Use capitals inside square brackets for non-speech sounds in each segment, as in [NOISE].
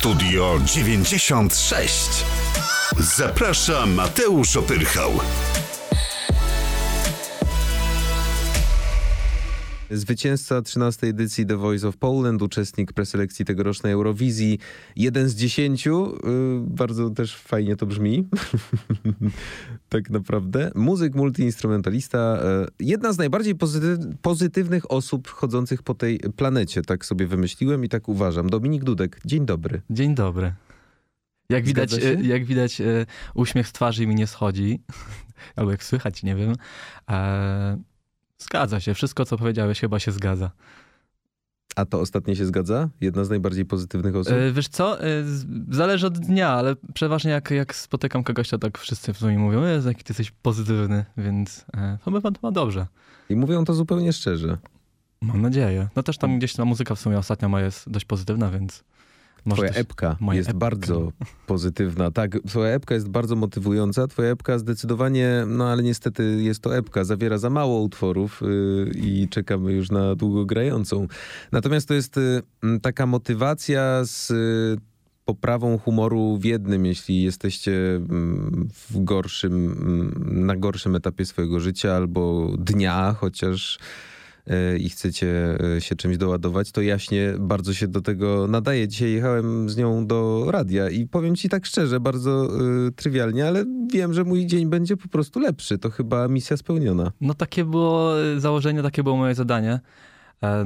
Studio 96. Zaprasza Mateusz Opyrchał. Zwycięzca 13 edycji The Voice of Poland, uczestnik preselekcji tegorocznej Eurowizji, jeden z dziesięciu. Yy, bardzo też fajnie to brzmi. [LAUGHS] tak naprawdę. Muzyk, multiinstrumentalista. Yy, jedna z najbardziej pozytyw pozytywnych osób chodzących po tej planecie. Tak sobie wymyśliłem i tak uważam. Dominik Dudek, dzień dobry. Dzień dobry. Jak widać, jak widać, e, uśmiech z twarzy mi nie schodzi. [LAUGHS] Albo jak słychać, nie wiem. E, zgadza się. Wszystko, co powiedziałeś, chyba się zgadza. A to ostatnie się zgadza? Jedna z najbardziej pozytywnych osób? E, wiesz co, zależy od dnia, ale przeważnie jak, jak spotykam kogoś, to tak wszyscy w sumie mówią, jest jaki ty jesteś pozytywny, więc chyba pan ma dobrze. I mówią to zupełnie szczerze. Mam nadzieję. No też tam gdzieś ta muzyka w sumie ostatnio ma jest dość pozytywna, więc... Może twoja epka jest epka. bardzo pozytywna. Tak, twoja epka jest bardzo motywująca. Twoja epka zdecydowanie, no ale niestety jest to epka, zawiera za mało utworów yy, i czekamy już na długo grającą. Natomiast to jest yy, taka motywacja z yy, poprawą humoru w jednym, jeśli jesteście w gorszym, na gorszym etapie swojego życia albo dnia, chociaż i chcecie e, się czymś doładować, to jaśnie bardzo się do tego nadaje. Dzisiaj jechałem z nią do radia i powiem ci tak szczerze, bardzo y, trywialnie, ale wiem, że mój dzień będzie po prostu lepszy. To chyba misja spełniona. No takie było założenie, takie było moje zadanie.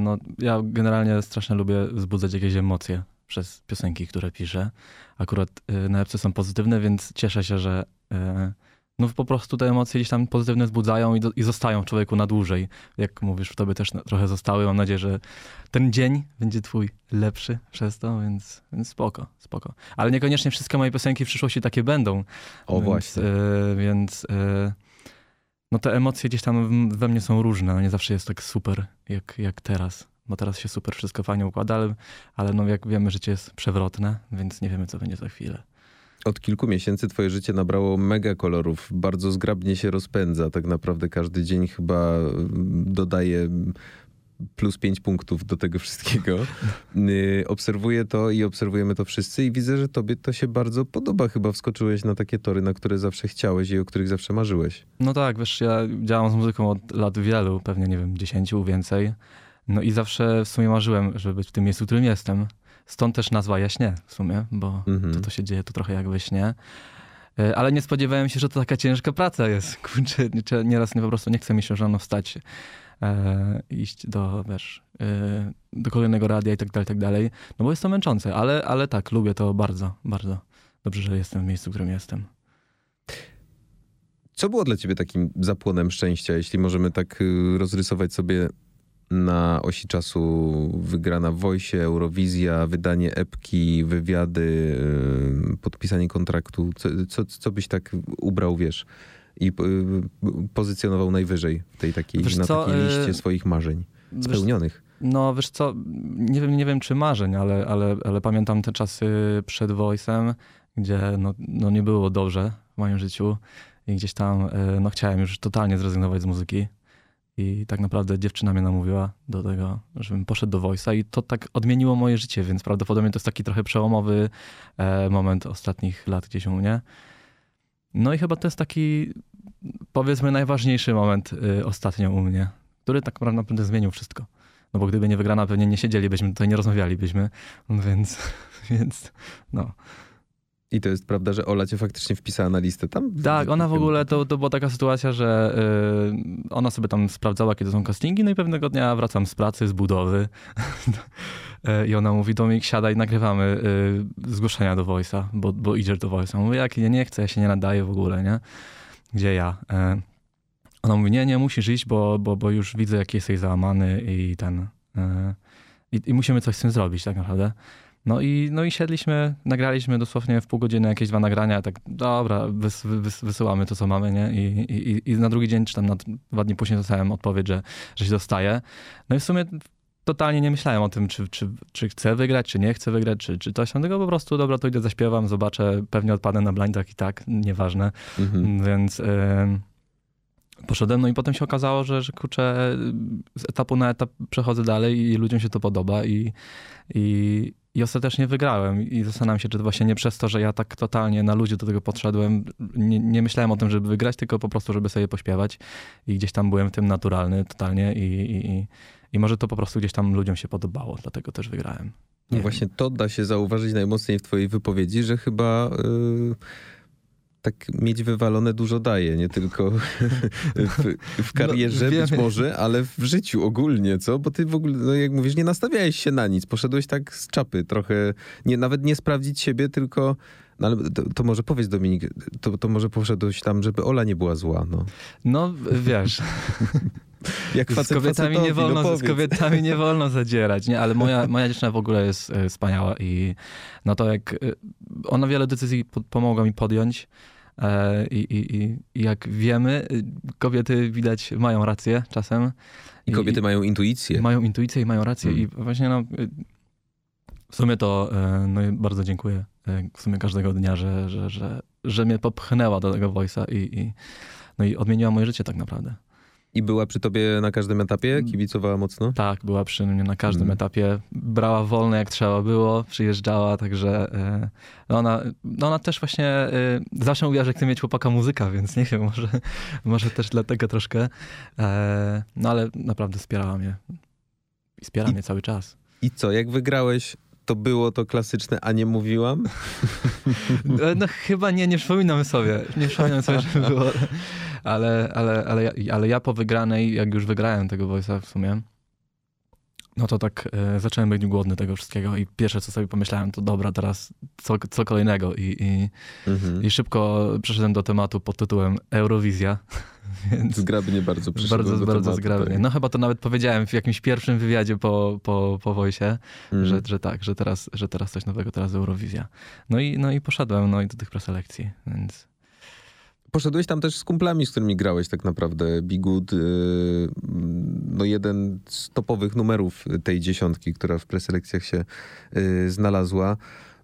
No, ja generalnie strasznie lubię wzbudzać jakieś emocje przez piosenki, które piszę. Akurat y, na epce są pozytywne, więc cieszę się, że y, no po prostu te emocje gdzieś tam pozytywne wzbudzają i, do, i zostają w człowieku na dłużej. Jak mówisz, w tobie też trochę zostały. Mam nadzieję, że ten dzień będzie twój lepszy przez to, więc, więc spoko, spoko. Ale niekoniecznie wszystkie moje piosenki w przyszłości takie będą. O więc, właśnie. Y, więc y, no te emocje gdzieś tam we mnie są różne. No nie zawsze jest tak super, jak, jak teraz. Bo teraz się super wszystko fajnie układa, ale, ale no jak wiemy, życie jest przewrotne, więc nie wiemy, co będzie za chwilę. Od kilku miesięcy twoje życie nabrało mega kolorów, bardzo zgrabnie się rozpędza. Tak naprawdę każdy dzień chyba mm, dodaje plus pięć punktów do tego wszystkiego. [LAUGHS] Y, obserwuję to i obserwujemy to wszyscy i widzę, że tobie to się bardzo podoba. Chyba wskoczyłeś na takie tory, na które zawsze chciałeś i o których zawsze marzyłeś. No tak, wiesz, ja działam z muzyką od lat wielu, pewnie nie wiem, dziesięciu, więcej. No i zawsze w sumie marzyłem, żeby być w tym miejscu, w którym jestem. Stąd też nazwa Jaśnie w sumie, bo mhm. to, to się dzieje tu trochę jak we śnie. E, ale nie spodziewałem się, że to taka ciężka praca jest. [LAUGHS] Kurczę, nieraz nie, po prostu nie chce mi się rano wstać, e, iść do, wiesz, e, do kolejnego radia i tak dalej, tak dalej. No bo jest to męczące, ale, ale tak, lubię to bardzo, bardzo. Dobrze, że jestem w miejscu, w którym jestem. Co było dla ciebie takim zapłonem szczęścia, jeśli możemy tak y, rozrysować sobie na osi czasu wygrana w Wojsie, Eurowizja, wydanie epki, wywiady, podpisanie kontraktu. Co, co, co byś tak ubrał, wiesz, i pozycjonował najwyżej w tej takiej, na co, takiej liście y, swoich marzeń spełnionych? Wiesz, no wiesz co, nie wiem, nie wiem czy marzeń, ale, ale, ale pamiętam te czasy przed Voice'em, gdzie no, no nie było dobrze w moim życiu i gdzieś tam y, no, chciałem już totalnie zrezygnować z muzyki. I tak naprawdę dziewczyna mnie namówiła do tego, żebym poszedł do Voice'a i to tak odmieniło moje życie, więc prawdopodobnie to jest taki trochę przełomowy e, moment ostatnich lat gdzieś u mnie. No i chyba to jest taki, powiedzmy, najważniejszy moment y, ostatnio u mnie, który tak naprawdę zmienił wszystko. No bo gdyby nie wygrana, pewnie nie siedzielibyśmy tutaj, nie rozmawialibyśmy, [LAUGHS] więc, więc no. I to jest prawda, że Ola cię faktycznie wpisała na listę tam? Tak, ona w ogóle, to, to była taka sytuacja, że yy, ona sobie tam sprawdzała, kiedy są castingi, no i pewnego dnia wracam z pracy, z budowy yy, [LAUGHS] i ona mówi, Dominik, siadaj, nagrywamy yy, zgłoszenia do Voice'a, bo, bo idziesz do Voice'a. Mówię, jak ja nie chcę, ja się nie nadaję w ogóle, nie? Gdzie ja? Yy, ona mówi, nie, nie musisz iść, bo, bo, bo już widzę, jaki jesteś załamany i ten... Yy, i, I musimy coś z tym zrobić tak naprawdę. No i, no i siedliśmy, nagraliśmy dosłownie w pół godziny jakieś dwa nagrania, tak dobra, wys, wys, wysyłamy to, co mamy, nie? I, i, I na drugi dzień, czy tam na dwa dni później dostałem odpowiedź, że, że się dostaje. No i w sumie totalnie nie myślałem o tym, czy, czy, czy chcę wygrać, czy nie chcę wygrać, czy, czy coś tam, tylko po prostu, dobra, to idę zaśpiewam, zobaczę, pewnie odpadę na blindach i tak, nieważne. Mhm. Więc... Y poszedłem, no i potem się okazało, że, że kurczę, z etapu na etap przechodzę dalej i ludziom się to podoba i, i, i ostatecznie wygrałem. I zastanawiam się, czy to właśnie nie przez to, że ja tak totalnie na ludzie do tego podszedłem. Nie, nie, myślałem o tym, żeby wygrać, tylko po prostu, żeby sobie pośpiewać. I gdzieś tam byłem w tym naturalny totalnie i, i, i może to po prostu gdzieś tam ludziom się podobało, dlatego też wygrałem. No właśnie to da się zauważyć najmocniej w twojej wypowiedzi, że chyba... Yy tak mieć wywalone dużo daje, nie tylko [LAUGHS] w, w karierze no, być może, ale w życiu ogólnie, co? Bo ty w ogóle, no jak mówisz, nie nastawiałeś się na nic, poszedłeś tak z czapy, trochę, nie, nawet nie sprawdzić siebie, tylko no ale to, to, może powiedz Dominik, to, to może poszedłeś tam, żeby Ola nie była zła, no. No, wiesz... [LAUGHS] Jak z kobietami nie wolno, no z kobietami nie wolno zadzierać, nie? Ale moja, moja dziewczyna w ogóle jest wspaniała i no to jak... E, ona wiele decyzji pomogła mi podjąć, I, i, I, jak wiemy, y, kobiety widać mają rację czasem. I kobiety I, mają intuicję. Mają intuicję i mają rację. Hmm. I właśnie no, y, w sumie to e, no, bardzo dziękuję e, w sumie każdego dnia, że, że, że, że mnie popchnęła do tego voice'a i, i, no, i odmieniła moje życie tak naprawdę. I była przy tobie na każdym etapie? Mm. Kibicowała mocno? Tak, była przy mnie na każdym mm. etapie. Brała wolne jak trzeba było, przyjeżdżała, także e, no ona, no ona też właśnie e, zawsze mówiła, że chce mieć chłopaka muzyka, więc nie wiem, [LAUGHS] może, może też dlatego troszkę. E, no ale naprawdę wspierała mnie. I wspiera I, mnie cały czas. I co, jak wygrałeś, to było to klasyczne, a nie mówiłam? No, no chyba nie, nie przypominam sobie. Nie przypominam sobie, że było ale, ale, ale, ja, ale ja po wygranej, jak już wygrałem tego Voice'a w sumie, no to tak e, zacząłem być głodny tego wszystkiego i pierwsze, co sobie pomyślałem, to dobra, teraz co, co kolejnego i, i, mhm. i szybko przeszedłem do tematu pod tytułem Eurowizja. [LAUGHS] Więc zgrabnie bardzo przyszedłem Bardzo, bardzo tematu, zgrabnie. Tak. No chyba to nawet powiedziałem w jakimś pierwszym wywiadzie po, po, po Wojsie, mhm. że, że tak, że teraz, że teraz coś nowego, teraz Eurowizja. No i, no i poszedłem no i do tych preselekcji, więc... Poszedłeś tam też z kumplami, z którymi grałeś tak naprawdę. Bigood, yy, no jeden z topowych numerów tej dziesiątki, która w preselekcjach się yy, znalazła.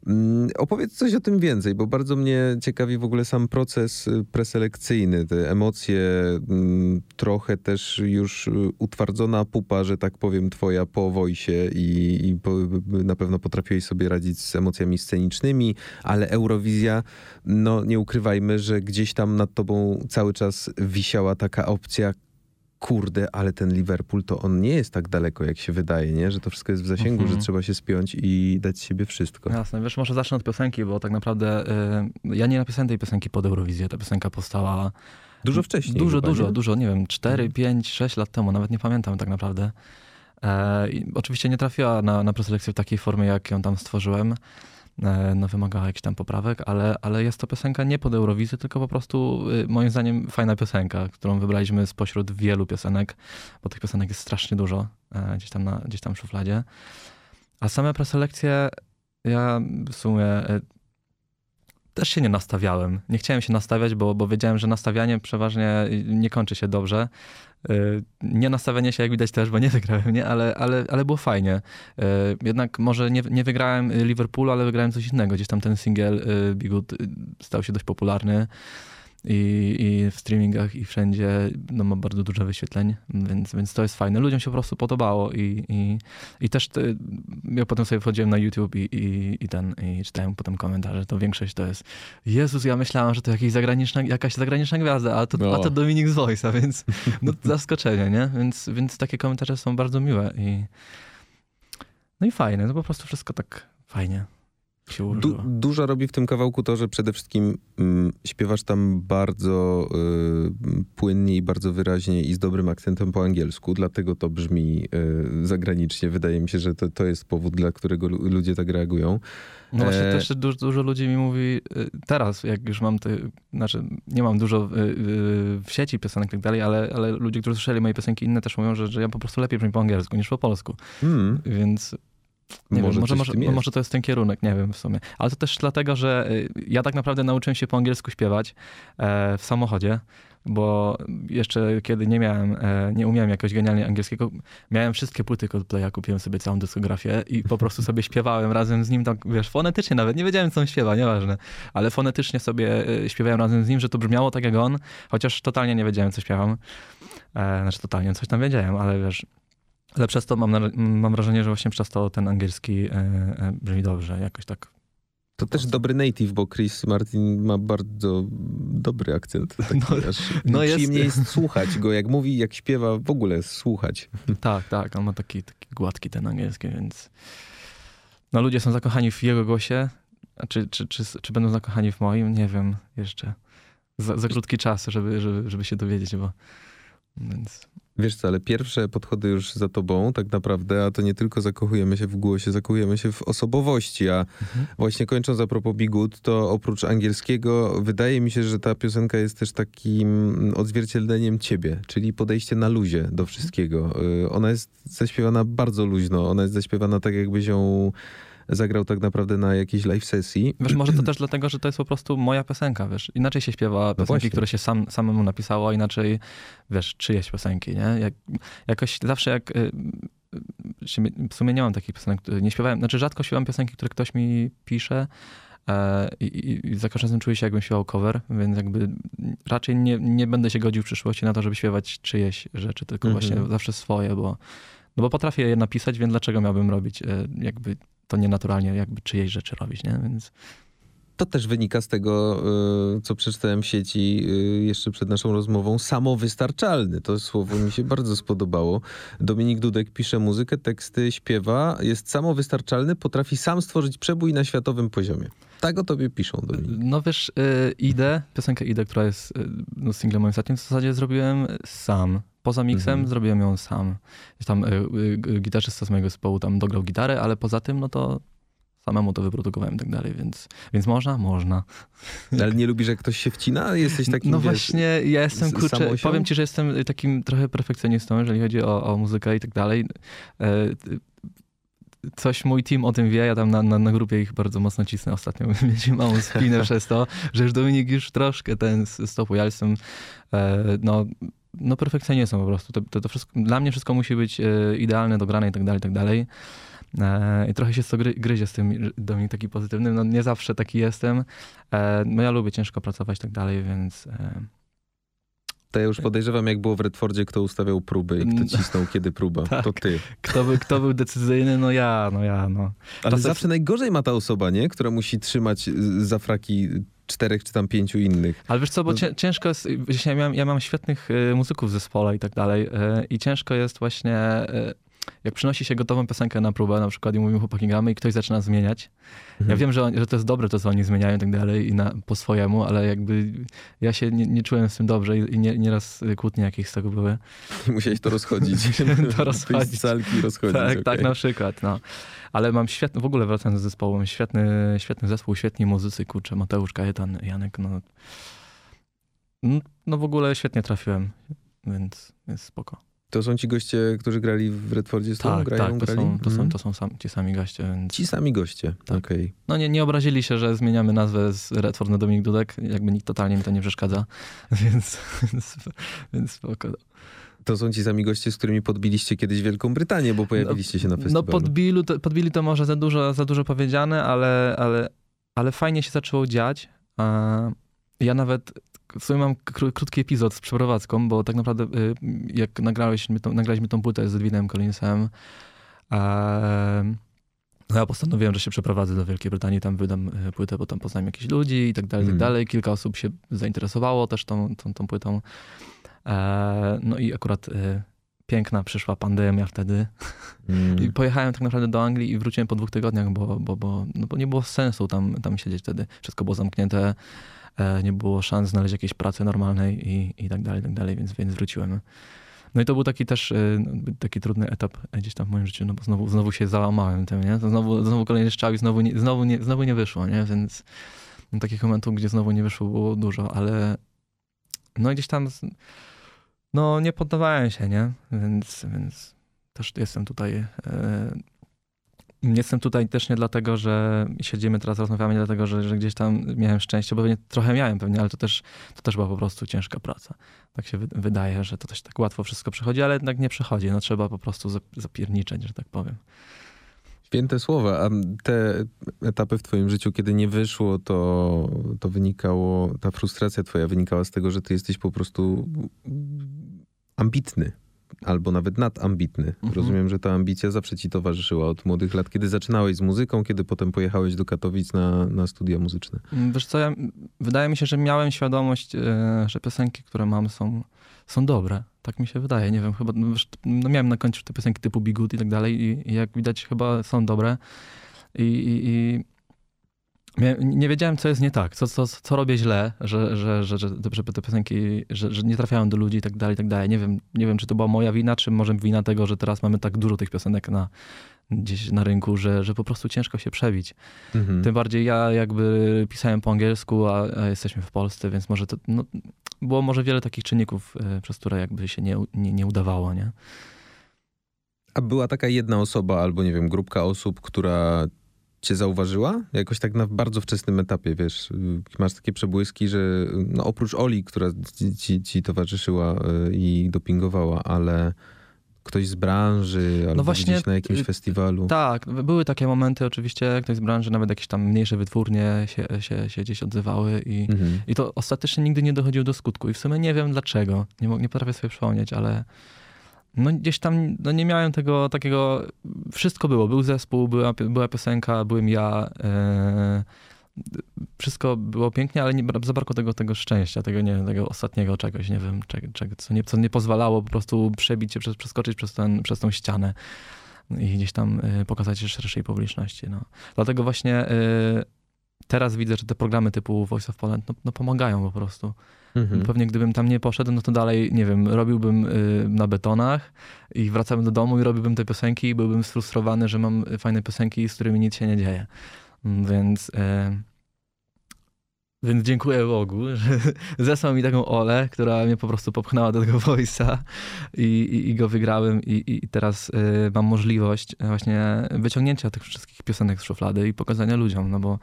Mm, opowiedz coś o tym więcej, bo bardzo mnie ciekawi w ogóle sam proces y, preselekcyjny, te emocje, mm, trochę też już y, utwardzona pupa, że tak powiem, twoja po wojsie i, i po, na pewno potrafiłeś sobie radzić z emocjami scenicznymi, ale Eurowizja, no nie ukrywajmy, że gdzieś tam nad tobą cały czas wisiała taka opcja, kurde, ale ten Liverpool to on nie jest tak daleko, jak się wydaje, nie? Że to wszystko jest w zasięgu, że mhm. trzeba się spiąć i dać siebie wszystko. Jasne, wiesz, może zacznę od piosenki, bo tak naprawdę y, ja nie napisałem tej piosenki pod Eurowizję. Ta piosenka powstała... Dużo wcześniej. Dużo, dużo, nie? dużo, nie wiem, 4, mhm. 5, 6 lat temu, nawet nie pamiętam tak naprawdę. E, oczywiście nie trafiła na, na preselekcję w takiej formie, jak ją tam stworzyłem. E, no, wymagała jakichś tam poprawek, ale, ale jest to piosenka nie pod Eurowizję, tylko po prostu y, moim zdaniem fajna piosenka, którą wybraliśmy spośród wielu piosenek, bo tych piosenek jest strasznie dużo e, gdzieś tam, na, gdzieś tam w szufladzie. A same preselekcje ja w sumie e, też się nie nastawiałem. Nie chciałem się nastawiać, bo, bo wiedziałem, że nastawianie przeważnie nie kończy się dobrze. Y, nie nastawienie się, jak widać też, bo nie [LAUGHS] wygrałem, nie? Ale, ale, ale było fajnie. Y, jednak może nie, nie wygrałem Liverpoolu, ale wygrałem coś innego. Gdzieś tam ten single y, Bigot stał się dość popularny i, i w streamingach i wszędzie no, ma bardzo dużo wyświetleń, więc, więc to jest fajne. Ludziom się po prostu podobało i, i, i też ty, ja potem sobie wchodziłem na YouTube i, i, i, ten, i czytałem potem komentarze, to większość to jest Jezus, ja myślałem, że to jakaś zagraniczna, jakaś zagraniczna gwiazda, a to, no. a to Dominik z Voice'a, [LAUGHS] więc no, zaskoczenie, nie? Więc, więc takie komentarze są bardzo miłe i no i fajne, to po prostu wszystko tak fajnie du dużo robi w tym kawałku to, że przede wszystkim mm, śpiewasz tam bardzo y, płynnie i bardzo wyraźnie i z dobrym akcentem po angielsku, dlatego to brzmi y, zagranicznie. Wydaje mi się, że to, to jest powód, dla którego ludzie tak reagują. No właśnie e... też dużo, dużo, ludzi mi mówi y, teraz, jak już mam te, znaczy nie mam dużo y, y, w sieci piosenek i tak dalej, ale, ale ludzie, którzy słyszeli moje piosenki inne też mówią, że, że ja po prostu lepiej brzmi po angielsku niż po polsku. Hmm. Więc nie może, wiem, może, może, może to jest ten kierunek, nie wiem w sumie. Ale to też dlatego, że y, ja tak naprawdę nauczyłem się po angielsku śpiewać e, w samochodzie, bo jeszcze kiedy nie miałem, e, nie umiałem jakoś genialnie angielskiego, miałem wszystkie płyty Coldplaya, kupiłem sobie całą dyskografię i po prostu sobie śpiewałem razem z nim, tak wiesz, fonetycznie nawet, nie wiedziałem co on śpiewa, nieważne, ale fonetycznie sobie e, śpiewałem razem z nim, że to brzmiało tak jak on, chociaż totalnie nie wiedziałem co śpiewam. Znaczy totalnie coś tam wiedziałem, ale wiesz, Ale przez to mam, mam wrażenie, że właśnie przez to ten angielski e, e, brzmi dobrze, jakoś tak. To też dobry native, bo Chris Martin ma bardzo dobry akcent. Taki no, aż no przyjemnie jest... jest słuchać go, jak mówi, jak śpiewa, w ogóle słuchać. [LAUGHS] Tak, tak, on ma taki, taki gładki ten angielski, więc... No ludzie są zakochani w jego głosie, a czy, czy, czy, czy będą zakochani w moim? Nie wiem jeszcze. Za, za krótki czas, żeby, żeby, żeby się dowiedzieć, bo... Więc... Wiesz co, ale pierwsze podchody już za tobą tak naprawdę, a to nie tylko zakochujemy się w głosie, zakochujemy się w osobowości, a mhm. właśnie kończąc a propos Bigut, to oprócz angielskiego wydaje mi się, że ta piosenka jest też takim odzwierciedleniem ciebie, czyli podejście na luzie do wszystkiego. Y, ona jest zaśpiewana bardzo luźno, ona jest zaśpiewana tak jakby ją zagrał tak naprawdę na jakiejś live sesji. Wiesz, może to [CLEARS THROAT] też dlatego, że to jest po prostu moja piosenka, wiesz. Inaczej się śpiewa no piosenki, które się sam, samemu napisało, inaczej, wiesz, czyjeś piosenki, nie? Jak, jakoś zawsze jak... Y, w sumie nie mam takich piosenek, nie śpiewałem, znaczy rzadko śpiewam piosenki, które ktoś mi pisze, e, i, i, I, za każdym razem czuję się, jakbym śpiewał cover, więc jakby raczej nie, nie będę się godził w przyszłości na to, żeby śpiewać czyjeś rzeczy, tylko mm -hmm. właśnie zawsze swoje, bo, no bo potrafię je napisać, więc dlaczego miałbym robić e, jakby to nienaturalnie jakby czyjeś rzeczy robić, nie? Więc... To też wynika z tego, y, co przeczytałem w sieci y, jeszcze przed naszą rozmową. Samowystarczalny. To słowo mi się bardzo spodobało. Dominik Dudek pisze muzykę, teksty, śpiewa, jest samowystarczalny, potrafi sam stworzyć przebój na światowym poziomie. Tak o tobie piszą, Dominik. No wiesz, y, Idę, piosenkę Idę, która jest no, singlem moim ostatnim, w zasadzie zrobiłem sam. Poza miksem mhm. zrobiłem ją sam. Tam y, y, gitarzysta z mojego zespołu tam dograł gitarę, ale poza tym, no to samemu to wyprodukowałem i tak dalej, więc, więc można? Można. Ale nie lubisz, jak ktoś się wcina? Jesteś takim, No wiesz, właśnie, ja jestem, kurczę, powiem ci, że jestem takim trochę perfekcjonistą, jeżeli chodzi o, o muzykę i tak dalej. Coś mój team o tym wie, ja tam na, na, na grupie ich bardzo mocno cisnę ostatnio, [LAUGHS] mieliśmy małą spinę [LAUGHS] przez to, że już Dominik już troszkę ten stopuje, ja jestem, e, no no perfekcjonizm po prostu. To, to, to wszystko, dla mnie wszystko musi być e, idealne, dograne i tak dalej, i tak dalej. E, I trochę się to gry, gryzie z tym do mnie taki pozytywny. No nie zawsze taki jestem. No ja lubię ciężko pracować i tak dalej, więc... To ja już podejrzewam, jak było w Redfordzie, kto ustawiał próby i kto cisnął, kiedy próba. tak. To ty. Kto, by, kto był decyzyjny? No ja, no ja, no. Ale zawsze najgorzej ma ta osoba, nie? Która musi trzymać za fraki czterech czy tam pięciu innych. Ale wiesz co, bo no. ciężko jest, ja mam, ja mam świetnych y, muzyków w zespole i tak dalej y, i ciężko jest właśnie, y, jak przynosi się gotową piosenkę na próbę, na przykład i mówimy chłopaki gramy i ktoś zaczyna zmieniać. Mhm. Ja wiem, że, że to jest dobre to, co oni zmieniają i tak dalej i na, po swojemu, ale jakby ja się nie, nie czułem z tym dobrze i, i nie, nieraz kłótnie jakieś z tego były. [LAUGHS] Musiałeś to rozchodzić. [LAUGHS] to [LAUGHS] rozchodzić. Z salki rozchodzić. Tak, okay. tak na przykład, no. Ale mam świetny, w ogóle wracając do zespołu, mam świetny, świetny zespół, świetni muzycy, kurczę, Mateusz, Kajetan, Janek, no, no w ogóle świetnie trafiłem, więc jest spoko. To są ci goście, którzy grali w Redfordzie z tak, grają, tak, to grali? są, to, są, mhm. to są sam, ci sami goście. Więc... Ci sami goście, tak. okej. Okay. No nie, nie obrazili się, że zmieniamy nazwę z Redford na Dominik Dudek, jakby nikt totalnie mi to nie przeszkadza, [LAUGHS] więc, więc, więc spoko. To są ci sami goście, z którymi podbiliście kiedyś Wielką Brytanię, bo pojawiliście się na no, festiwalu. No podbili to, podbili to może za dużo, za dużo powiedziane, ale, ale, ale fajnie się zaczęło dziać. Ja nawet w sumie mam krótki epizod z przeprowadzką, bo tak naprawdę y, jak nagraliśmy tą, nagraliśmy tą płytę z Edwinem Collinsem, no ja postanowiłem, że się przeprowadzę do Wielkiej Brytanii, tam wydam y, płytę, bo tam poznałem jakichś ludzi i tak dalej, mm. tak dalej. Kilka osób się zainteresowało też tą, tą, tą płytą. E, no i akurat e, piękna przyszła pandemia wtedy. Mm. I pojechałem tak naprawdę do Anglii i wróciłem po dwóch tygodniach, bo, bo, bo, no bo nie było sensu tam, tam siedzieć wtedy. Wszystko było zamknięte, nie było szans znaleźć jakiejś pracy normalnej i, i tak dalej, i tak dalej, więc, więc wróciłem. No i to był taki też no, taki trudny etap gdzieś tam w moim życiu, no bo znowu, znowu się załamałem tym, nie? Znowu, znowu kolejny strzał i znowu nie, znowu nie, znowu nie wyszło, nie? Więc takich momentów, gdzie znowu nie wyszło było dużo, ale no gdzieś tam no nie poddawałem się, nie? Więc, więc też jestem tutaj. Jestem tutaj też nie dlatego, że siedzimy teraz, rozmawiamy, nie dlatego, że, że gdzieś tam miałem szczęście, bo pewnie, trochę miałem pewnie, ale to też, to też była po prostu ciężka praca. Tak się wydaje, że to też tak łatwo wszystko przychodzi, ale jednak nie przychodzi. No trzeba po prostu zapierniczeć, że tak powiem. Święte słowa. A te etapy w twoim życiu, kiedy nie wyszło, to, to wynikało, ta frustracja twoja wynikała z tego, że ty jesteś po prostu ambitny. Albo nawet nadambitny. Mhm. Rozumiem, że ta ambicja zawsze ci towarzyszyła od młodych lat, kiedy zaczynałeś z muzyką, kiedy potem pojechałeś do Katowic na, na studia muzyczne. Mm, wiesz co, ja, wydaje mi się, że miałem świadomość, e, że piosenki, które mam są, są dobre. Tak mi się wydaje. Nie wiem, chyba no, no miałem na końcu te piosenki typu Good i tak dalej i, i jak widać chyba są dobre. I, i, i nie wiedziałem, co jest nie tak, co, co, co robię źle, że, że, że, że, że te piosenki, że, że nie trafiają do ludzi i tak dalej, i tak dalej. Nie wiem, nie wiem, czy to była moja wina, czy może wina tego, że teraz mamy tak dużo tych piosenek na, gdzieś na rynku, że, że po prostu ciężko się przebić. Mhm. Tym bardziej ja jakby pisałem po angielsku, a, a jesteśmy w Polsce, więc może to, no, było może wiele takich czynników, y, przez które jakby się nie, nie, nie udawało, nie? A była taka jedna osoba, albo nie wiem, grupka osób, która cię zauważyła? Jakoś tak na bardzo wczesnym etapie, wiesz, masz takie przebłyski, że no oprócz Oli, która ci, ci towarzyszyła y, i dopingowała, ale ktoś z branży, albo no właśnie, gdzieś na jakimś y, festiwalu. Tak, były takie momenty oczywiście, ktoś z branży, nawet jakieś tam mniejsze wytwórnie się, się, się gdzieś odzywały i, mhm. i to ostatecznie nigdy nie dochodziło do skutku i w sumie nie wiem dlaczego, nie, nie potrafię sobie przypomnieć, ale no gdzieś tam no nie miałem tego takiego, wszystko było, był zespół, była, była piosenka, byłem ja, e, wszystko było pięknie, ale nie, zabrakło tego, tego szczęścia, tego, nie, tego ostatniego czegoś, nie wiem, czego, co, nie, co nie pozwalało po prostu przebić się, przeskoczyć przez, ten, przez tą ścianę i gdzieś tam e, pokazać się szerszej publiczności. No. Dlatego właśnie e, teraz widzę, że te programy typu Voice of Poland no, no pomagają po prostu. Mhm. Pewnie gdybym tam nie poszedł, no to dalej, nie wiem, robiłbym y, na betonach i wracałbym do domu i robiłbym te piosenki i byłbym sfrustrowany, że mam fajne piosenki, z którymi nic się nie dzieje. Więc... Y, więc dziękuję Bogu, [LAUGHS] że zesłał mi taką Olę, która mnie po prostu popchnęła do tego Voice'a i, i, i, go wygrałem i, i teraz y, mam możliwość właśnie wyciągnięcia tych wszystkich piosenek z szuflady i pokazania ludziom, no bo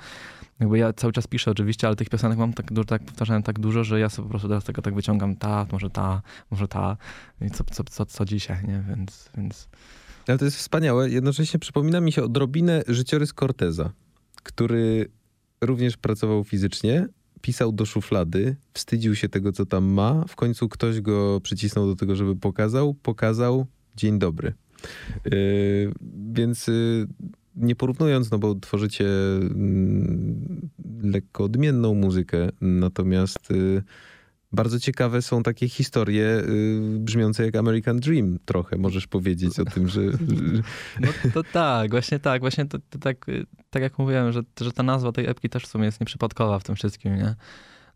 jakby ja cały czas piszę oczywiście, ale tych piosenek mam tak dużo, tak powtarzałem tak dużo, że ja sobie po prostu teraz tego tak wyciągam ta, może ta, może ta i co, co, co, co dzisiaj, nie? Więc, więc... Ale to jest wspaniałe. Jednocześnie przypomina mi się odrobinę życiorys Corteza, który również pracował fizycznie, pisał do szuflady, wstydził się tego, co tam ma. W końcu ktoś go przycisnął do tego, żeby pokazał. Pokazał dzień dobry. Yy, więc yy, nie porównując, no bo tworzycie mm, lekko odmienną muzykę, natomiast y, bardzo ciekawe są takie historie y, brzmiące jak American Dream trochę, możesz powiedzieć o tym, że... No to tak, właśnie tak, właśnie to, to tak, tak jak mówiłem, że, że ta nazwa tej epki też w sumie jest nieprzypadkowa w tym wszystkim, nie?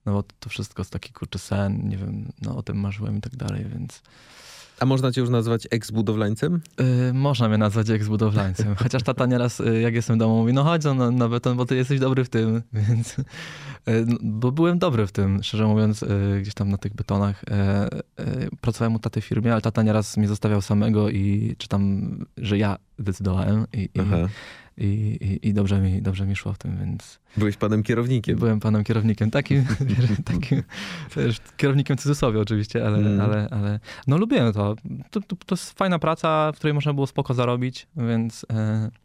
No bo to wszystko jest taki kurczy sen, nie wiem, no o tym marzyłem i tak dalej, więc... A można cię już nazwać ex-budowlańcem? Yy, można mnie nazwać ex-budowlańcem. [LAUGHS] Chociaż tata nieraz, yy, jak jestem w domu, mówi, no chodź na, na beton, bo ty jesteś dobry w tym. [LAUGHS] Więc, yy, bo byłem dobry w tym, szczerze mówiąc, y, gdzieś tam na tych betonach. Y, y, pracowałem u taty w firmie, ale tata nieraz mnie zostawiał samego i czy tam, że ja decydowałem. I, i, i, i, i, dobrze, mi, dobrze mi szło w tym, więc... Byłeś panem kierownikiem. Byłem panem kierownikiem, takim, [LAUGHS] takim wiesz, kierownikiem cudzysłowie oczywiście, ale, mm. ale, ale no lubiłem to. To, to. to, jest fajna praca, w której można było spoko zarobić, więc... E,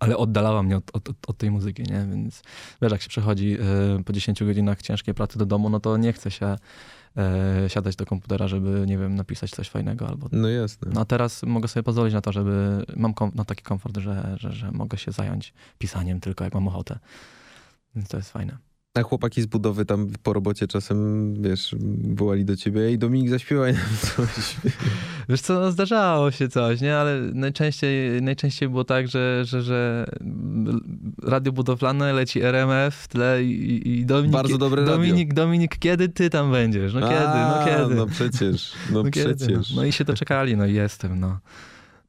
ale oddalała mnie od, od, od, tej muzyki, nie? Więc wiesz, jak się przechodzi e, po 10 godzinach ciężkiej pracy do domu, no to nie chce się e, siadać do komputera, żeby, nie wiem, napisać coś fajnego albo... No jasne. No a teraz mogę sobie pozwolić na to, żeby... Mam kom, no, taki komfort, że, że, że mogę się zająć pisaniem tylko jak mam ochotę. Więc to jest fajne. A chłopaki z budowy tam po robocie czasem, wiesz, wołali do ciebie ej Dominik, zaśpiewaj nam coś. [LAUGHS] Wiesz co, no zdarzało się coś, nie? Ale najczęściej, najczęściej było tak, że, że, że radio budowlane leci RMF w tle i, i Dominik... Bardzo dobre Dominik, radio. Dominik, kiedy ty tam będziesz? No kiedy, no kiedy? No przecież, no, [LAUGHS] no przecież. Kiedy? No, no i się doczekali, no i jestem, no.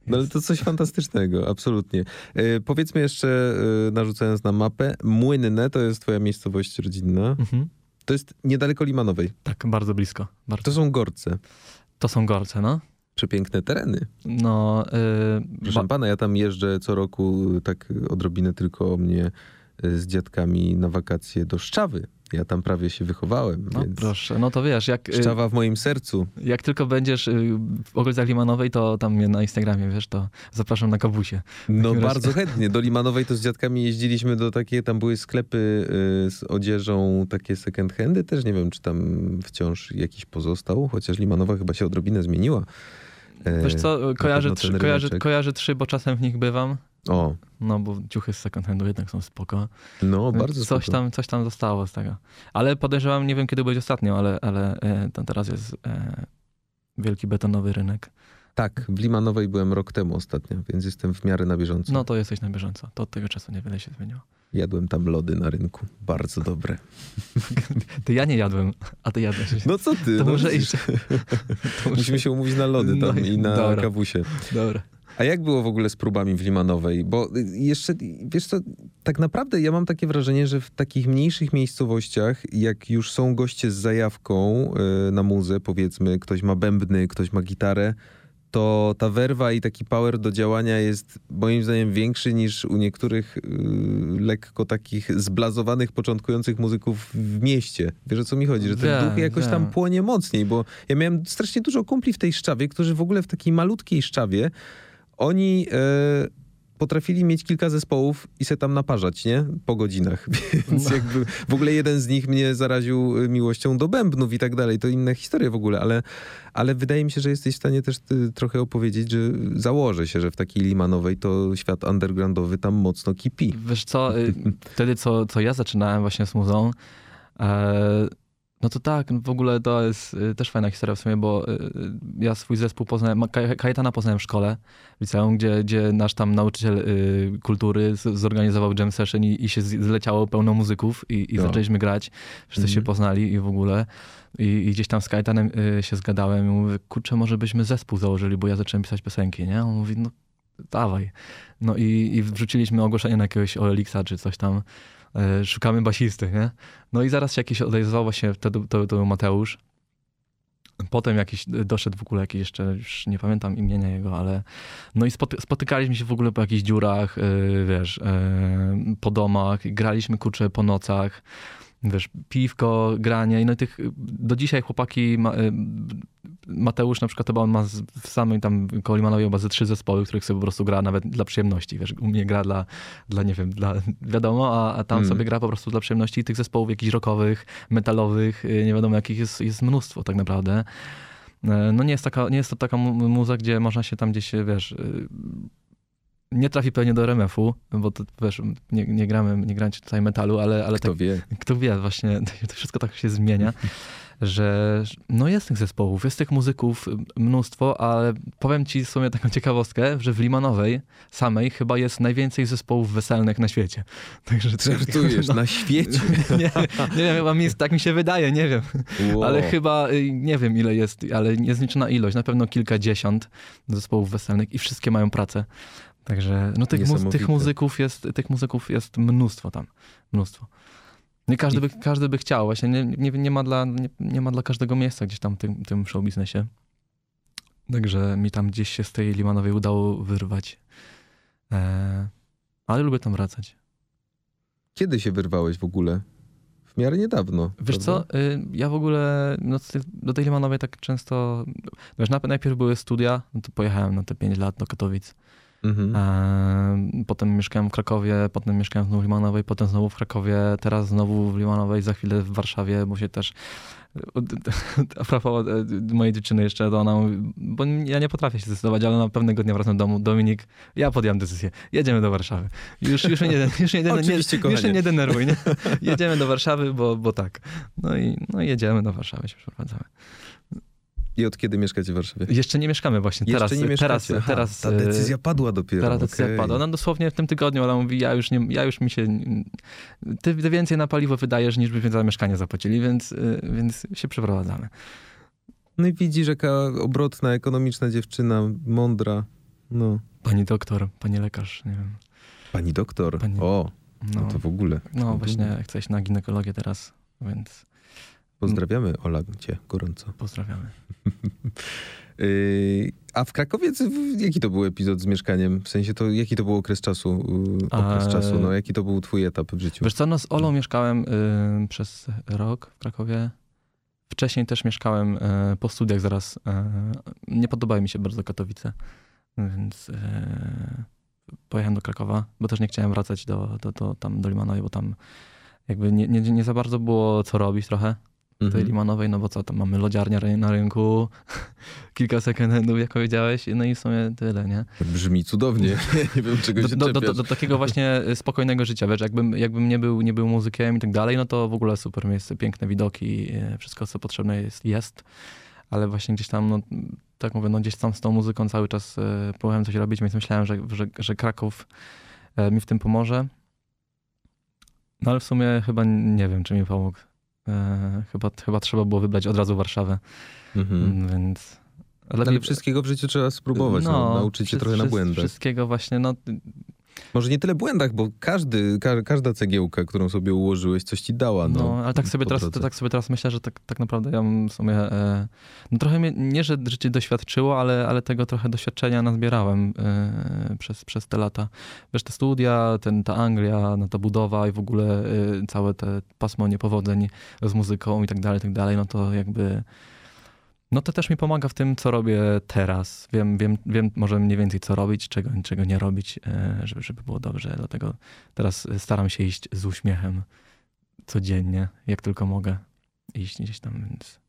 No ale to coś fantastycznego, absolutnie. E, powiedzmy jeszcze, e, narzucając na mapę, Młynne to jest twoja miejscowość rodzinna. Mhm. To jest niedaleko Limanowej. Tak, bardzo blisko. Bardzo. To są Gorce. To są Gorce, no. Przepiękne tereny. No, yy, Proszę pana, ja tam jeżdżę co roku tak odrobinę tylko o mnie e, z dziadkami na wakacje do Szczawy. Ja tam prawie się wychowałem. No więc... proszę, no to wiesz, jak... Y, Szczawa w moim sercu. Jak tylko będziesz y, w okolicach Limanowej, to tam mnie na Instagramie, wiesz, to zapraszam na kawusie. No bardzo [LAUGHS] chętnie. Do Limanowej to z dziadkami jeździliśmy do takie, tam były sklepy y, z odzieżą, takie second handy. Też nie wiem, czy tam wciąż jakiś pozostał, chociaż Limanowa chyba się odrobinę zmieniła. E, Wiesz co, na kojarzę, trzy, kojarzę, kojarzę trzy, bo czasem w nich bywam. O, No bo ciuchy z second handu jednak są spoko. no bardzo coś spoko. tam, coś tam zostało z tego. Ale podejrzewam, nie wiem kiedy będzie ostatnio, ale, ale e, tam teraz jest e, wielki betonowy rynek. Tak, w Limanowej byłem rok temu ostatnio, więc jestem w miarę na bieżąco. No to jesteś na bieżąco. To od tego czasu niewiele się zmieniło. Jadłem tam lody na rynku. Bardzo dobre. [LAUGHS] Ty ja nie jadłem, a ty jadłeś. No co ty? to no, może iść. [LAUGHS] [LAUGHS] Musimy się umówić na lody tam No i i- na dobra. kawusie. Dobra. A jak było w ogóle z próbami w Limanowej? Bo y, jeszcze, wiesz co, tak naprawdę ja mam takie wrażenie, że w takich mniejszych miejscowościach, jak już są goście z zajawką y, na muzę, powiedzmy, ktoś ma bębny, ktoś ma gitarę, to ta werwa i taki power do działania jest moim zdaniem większy niż u niektórych y, lekko takich zblazowanych, początkujących muzyków w mieście. Wiesz o co mi chodzi? Że ten Wiem, duch jakoś tam wiem. płonie mocniej, bo ja miałem strasznie dużo kumpli w tej Szczawie, którzy w ogóle w takiej malutkiej Szczawie oni e, potrafili mieć kilka zespołów i se tam naparzać, nie? Po godzinach. [LAUGHS] Więc No. jakby w ogóle jeden z nich mnie zaraził e, miłością do bębnów i tak dalej. To inna historia w ogóle, ale, ale wydaje mi się, że jesteś w stanie też ty, trochę opowiedzieć, że założę się, że w takiej Limanowej to świat undergroundowy tam mocno kipi. Wiesz co, wtedy co, co ja zaczynałem właśnie z muzą, e, no to tak, no w ogóle to jest y, też fajna historia w sumie, bo y, ja swój zespół poznałem, Kajetana poznałem w szkole, w liceum, gdzie, gdzie nasz tam nauczyciel y, kultury zorganizował jam session i, i się zleciało pełno muzyków i, i No. zaczęliśmy grać, wszyscy Mhm. się poznali i w ogóle. I, I gdzieś tam z Kajetanem y, się zgadałem i mówię, kurczę, może byśmy zespół założyli, bo ja zacząłem pisać piosenki, nie? On mówi, no dawaj. No i, i wrzuciliśmy ogłoszenie na jakiegoś OLX-a czy coś tam. E, szukamy basisty, nie? No i zaraz się jakiś odezwał właśnie, to, to był Mateusz. Potem jakiś doszedł w ogóle jakiś jeszcze, już nie pamiętam imienia jego, ale no i spoty- spotykaliśmy się w ogóle po jakichś dziurach, yy, wiesz, yy, po domach, graliśmy kurczę po nocach, wiesz, piwko, granie, no i tych, do dzisiaj chłopaki, yy, Mateusz na przykład chyba on ma w samej tam koło Limanowej chyba ze trzy zespoły, w których sobie po prostu gra nawet dla przyjemności, wiesz, u mnie gra dla, dla nie wiem, dla, wiadomo, a, a tam Mm. sobie gra po prostu dla przyjemności i tych zespołów jakichś rockowych, metalowych, yy, nie wiadomo jakich jest, jest mnóstwo tak naprawdę. E, No nie jest, taka, nie jest to taka mu- muza, gdzie można się tam gdzieś, wiesz, y, nie trafi pewnie do RMF-u, bo to, wiesz, nie, nie gramy, nie gramy tutaj metalu, ale, ale Kto tak, wie? kto wie, właśnie [LAUGHS] to wszystko tak się zmienia, że no jest tych zespołów, jest tych muzyków mnóstwo, ale powiem ci w sumie taką ciekawostkę, że w Limanowej samej chyba jest najwięcej zespołów weselnych na świecie. [LAUGHS] Także Żartujesz, [LAUGHS] no, na świecie? nie, nie wiem, chyba mi jest, tak mi się wydaje, nie wiem. Wow. Ale chyba y, nie wiem ile jest, ale niezliczona ilość, na pewno kilkadziesiąt zespołów weselnych i wszystkie mają pracę. Także no tych, mu, tych muzyków jest, tych muzyków jest mnóstwo tam, mnóstwo. Nie każdy by, każdy by chciał, właśnie nie, nie, nie, ma dla, nie, nie ma dla każdego miejsca gdzieś tam w tym, tym show biznesie. Także mi tam gdzieś się z tej Limanowej udało wyrwać. E, ale lubię tam wracać. Kiedy się wyrwałeś w ogóle? W miarę niedawno. Wiesz prawda? co, y, ja w ogóle no, do tej Limanowej tak często, wiesz, najpierw były studia, no to pojechałem na te 5 lat do Katowic. Mhm. E, potem mieszkałem w Krakowie, potem mieszkałem znowu w Limanowej, potem znowu w Krakowie, teraz znowu w Limanowej, za chwilę w Warszawie, bo się też... [LAUGHS] A propos e, mojej dziewczyny jeszcze, to ona mówi, bo ja nie potrafię się zdecydować, ale na pewnego dnia wracam do domu. Dominik, ja podjąłem decyzję. Jedziemy do Warszawy. Już, już, mnie nie, już, mnie nie, [LAUGHS] nie, już nie denerwuj. Nie? [LAUGHS] Jedziemy do Warszawy, bo, bo tak. No i no i jedziemy do Warszawy, się przeprowadzamy. I od kiedy mieszkacie w Warszawie? Jeszcze nie mieszkamy właśnie Jeszcze teraz. nie mieszkacie. teraz, Aha, teraz ta e, decyzja padła dopiero. Teraz decyzja okej. padła. No dosłownie w tym tygodniu ona mówi, ja już, nie, ja już mi się... Ty, więcej na paliwo wydajesz, niż byśmy za mieszkanie zapłacili, więc, y, więc się przeprowadzamy. No i widzisz, jaka obrotna, ekonomiczna dziewczyna, mądra. No. Pani doktor, pani lekarz, nie wiem. Pani doktor. Pani- O, no, No, to w ogóle. no właśnie, chcę iść na ginekologię teraz, więc Pozdrawiamy Ola cię gorąco. pozdrawiamy. Yy, [LAUGHS] a w Krakowie, jaki to był epizod z mieszkaniem? W sensie to, jaki to był okres czasu? Yy, okres Eee, czasu, no jaki to był twój etap w życiu? Wiesz co, no z Olą mieszkałem y, przez rok w Krakowie. Wcześniej też mieszkałem y, po studiach zaraz. Y, nie podobały mi się bardzo Katowice, więc y, pojechałem do Krakowa, bo też nie chciałem wracać do, do, do, tam do Limanowej, bo tam jakby nie, nie, nie za bardzo było co robić trochę. Mhm. tej Limanowej, no bo co, tam mamy lodziarnia na rynku, [LAUGHS] kilka second handów, jak powiedziałeś, no i w sumie tyle, nie? Brzmi cudownie, [LAUGHS] [LAUGHS] nie wiem czego się do, do, do, do, takiego właśnie spokojnego życia, wiesz, jakbym, jakbym nie, był, nie był muzykiem i tak dalej, no to w ogóle super miejsce, piękne widoki, e, wszystko co potrzebne jest, jest ale właśnie gdzieś tam, no, tak mówię, no gdzieś tam z tą muzyką cały czas e, próbowałem coś robić, więc myślałem, że, że, że Kraków e, mi w tym pomoże. No ale w sumie chyba nie wiem, czy mi pomógł. E, chyba, chyba trzeba było wybrać od razu Warszawę, mhm. Mm, więc... Lepiej... Ale wszystkiego w życiu trzeba spróbować, no, no nauczyć się trochę na błędach. Wszystkiego właśnie, no może nie tyle błędach, bo każdy, ka każda cegiełka, którą sobie ułożyłeś, coś ci dała. No, no ale tak sobie, teraz, tak sobie teraz myślę, że tak, tak naprawdę ja w sumie, e, no trochę mnie, nie, że życie doświadczyło, ale, ale tego trochę doświadczenia nazbierałem e, przez, przez te lata. Wiesz, te studia, ten, ta Anglia, no, ta budowa i w ogóle e, całe te pasmo niepowodzeń z muzyką i tak dalej, i tak dalej, no to jakby no to też mi pomaga w tym, co robię teraz. Wiem, wiem, wiem może mniej więcej, co robić, czego, czego nie robić, e, żeby, żeby było dobrze. Dlatego teraz staram się iść z uśmiechem codziennie, jak tylko mogę iść gdzieś tam, więc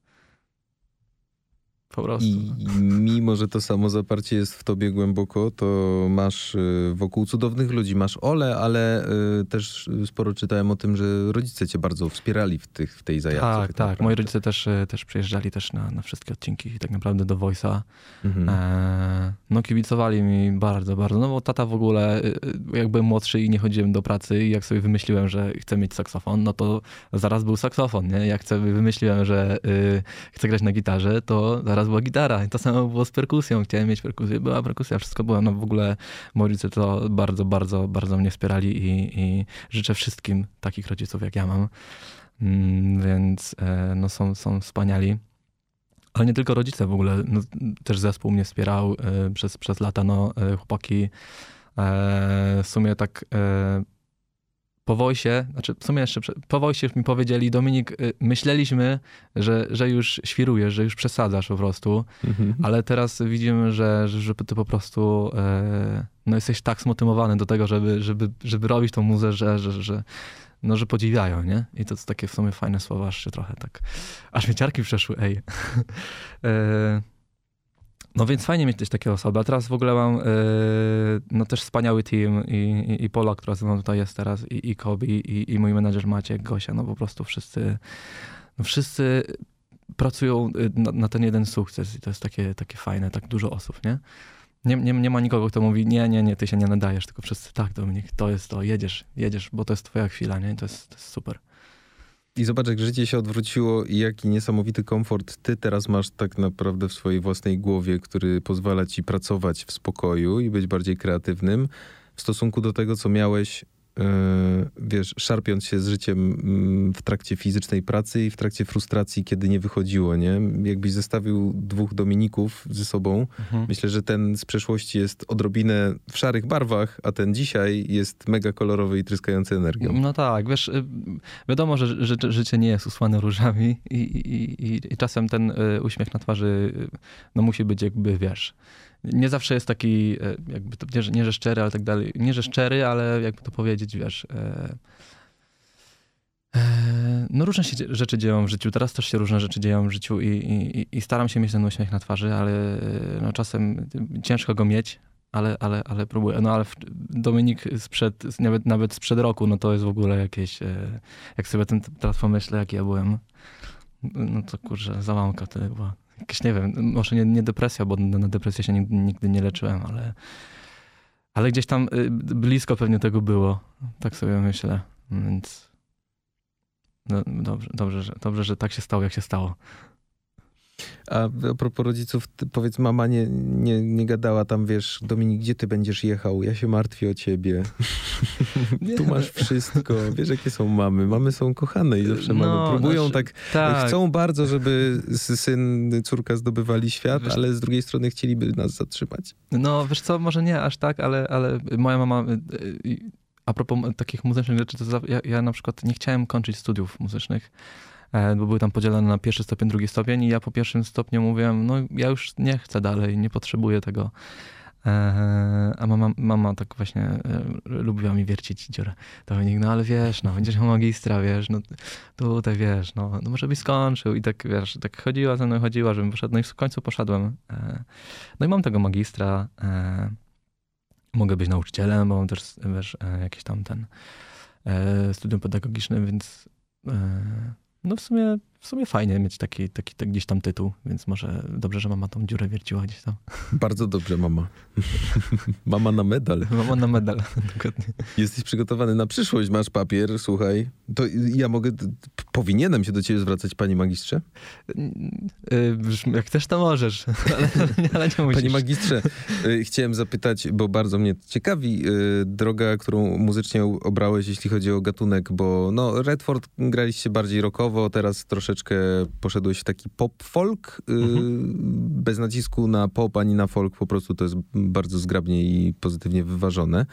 po prostu. I mimo, że to samo zaparcie jest w tobie głęboko, to masz y, wokół cudownych ludzi. Masz Ole, ale y, też sporo czytałem o tym, że rodzice cię bardzo wspierali w, tych, w tej zajawce. Tak, tak. tak. Moi rodzice też, y, też przyjeżdżali też na, na wszystkie odcinki tak naprawdę do Voice'a. Mhm. E, no kibicowali mi bardzo, bardzo. No bo tata w ogóle, jak byłem młodszy i nie chodziłem do pracy i jak sobie wymyśliłem, że chcę mieć saksofon, no to zaraz był saksofon, nie? Jak sobie wymyśliłem, że y, chcę grać na gitarze, to zaraz była gitara. I to samo było z perkusją. Chciałem mieć perkusję, była perkusja, wszystko było. No w ogóle moi rodzice to bardzo, bardzo, bardzo mnie wspierali i, i życzę wszystkim takich rodziców, jak ja mam. Mm, więc e, no, są, są wspaniali. Ale nie tylko rodzice w ogóle, no, też zespół mnie wspierał e, przez, przez lata, no e, chłopaki w sumie tak po wojsie, znaczy w sumie jeszcze po wojsie mi powiedzieli, Dominik, y, myśleliśmy, że, że już świrujesz, że już przesadzasz po prostu, mhm. ale teraz widzimy, że, że ty po prostu e, no jesteś tak zmotywowany do tego, żeby, żeby, żeby robić tą muzę, że, że, że, no, że podziwiają, nie? I to jest takie w sumie fajne słowa, aż się trochę tak, aż mi ciarki przeszły, ej. [LAUGHS] e, no więc fajnie mieć też takie osoby. A teraz w ogóle mam yy, no też wspaniały team i, i, i Pola, która ze mną tutaj jest teraz, i, i Kobi, i, i mój menadżer Maciek, Gosia, no po prostu wszyscy, no wszyscy pracują y, na, na, ten jeden sukces i to jest takie, takie fajne, tak dużo osób, nie? Nie, nie? nie ma nikogo, kto mówi, nie, nie, nie, ty się nie nadajesz, tylko wszyscy, tak Dominik, to jest to, jedziesz, jedziesz, bo to jest twoja chwila, nie? To jest, to jest super. I zobacz, jak życie się odwróciło i jaki niesamowity komfort ty teraz masz tak naprawdę w swojej własnej głowie, który pozwala ci pracować w spokoju i być bardziej kreatywnym w stosunku do tego, co miałeś wiesz, szarpiąc się z życiem mm, w trakcie fizycznej pracy i w trakcie frustracji, kiedy nie wychodziło, nie? Jakbyś zestawił dwóch Dominików ze sobą, mhm. myślę, że ten z przeszłości jest odrobinę w szarych barwach, a ten dzisiaj jest mega kolorowy i tryskający energią. No tak, wiesz, y, wiadomo, że, że, że życie nie jest usłane różami i, i, i, i czasem ten y, uśmiech na twarzy y, no musi być jakby, wiesz, nie zawsze jest taki, e, jakby to, nie, nie że szczery, ale tak dalej. Nie, że szczery, ale jakby to powiedzieć, wiesz. E, e, no różne się rzeczy dzieją w życiu. Teraz też się różne rzeczy dzieją w życiu i, i, i staram się mieć ten uśmiech na twarzy, ale no, czasem ciężko go mieć, ale, ale, ale próbuję. No ale Dominik sprzed, nawet, nawet sprzed roku, no to jest w ogóle jakieś, jak sobie ten, teraz pomyślę, jaki ja byłem, no to kurczę, załamka wtedy była jakieś, nie wiem, może nie, nie depresja, bo na depresję się nigdy, nigdy nie leczyłem, ale, ale gdzieś tam y, blisko pewnie tego było. Tak sobie myślę. Więc no, dobrze, dobrze, że, dobrze, że tak się stało, jak się stało. A a propos rodziców, powiedz, mama nie, nie, nie gadała tam, wiesz, Dominik, gdzie ty będziesz jechał? Ja się martwię o ciebie. [LAUGHS] tu masz wszystko. Wiesz, jakie są mamy. Mamy są kochane i zawsze no, mamy próbują znaczy, tak, tak, chcą bardzo, żeby syn, córka zdobywali świat, wiesz, ale z drugiej strony chcieliby nas zatrzymać. No, wiesz co, może nie aż tak, ale, ale moja mama... Y, y, a propos takich muzycznych rzeczy, to ja, ja na przykład nie chciałem kończyć studiów muzycznych, bo były tam podzielone na pierwszy stopień, drugi stopień i ja po pierwszym stopniu mówiłem, no ja już nie chcę dalej, nie potrzebuję tego. E, a mama, mama tak właśnie e, lubiła mi wiercić dziurę. To mnie, no ale wiesz, no będziesz miał magistra, wiesz, no tutaj wiesz, no, no może byś skończył. I tak wiesz, tak chodziła ze mną, chodziła, żebym poszedł. No i w końcu poszedłem. E, no i mam tego magistra. E, mogę być nauczycielem, bo mam też, wiesz, e, jakiś tam ten e, studium pedagogiczne, więc no w sumie w sumie fajnie mieć taki, taki, taki gdzieś tam tytuł, więc może dobrze, że mama tą dziurę wierciła gdzieś tam. Bardzo dobrze, mama. [LAUGHS] mama na medal. [LAUGHS] Mama na medal, [LAUGHS] dokładnie. Jesteś przygotowany na przyszłość, masz papier, słuchaj. To ja mogę, powinienem się do ciebie zwracać, panie magistrze? Y, jak też to możesz, [LAUGHS] ale, ale nie musisz. Panie magistrze, y, chciałem zapytać, bo bardzo mnie ciekawi y, droga, którą muzycznie obrałeś, jeśli chodzi o gatunek, bo no Redford graliście bardziej rockowo, teraz troszeczkę poszedłeś w taki pop-folk, y, mhm. bez nacisku na pop ani na folk, po prostu to jest bardzo zgrabnie i pozytywnie wyważone.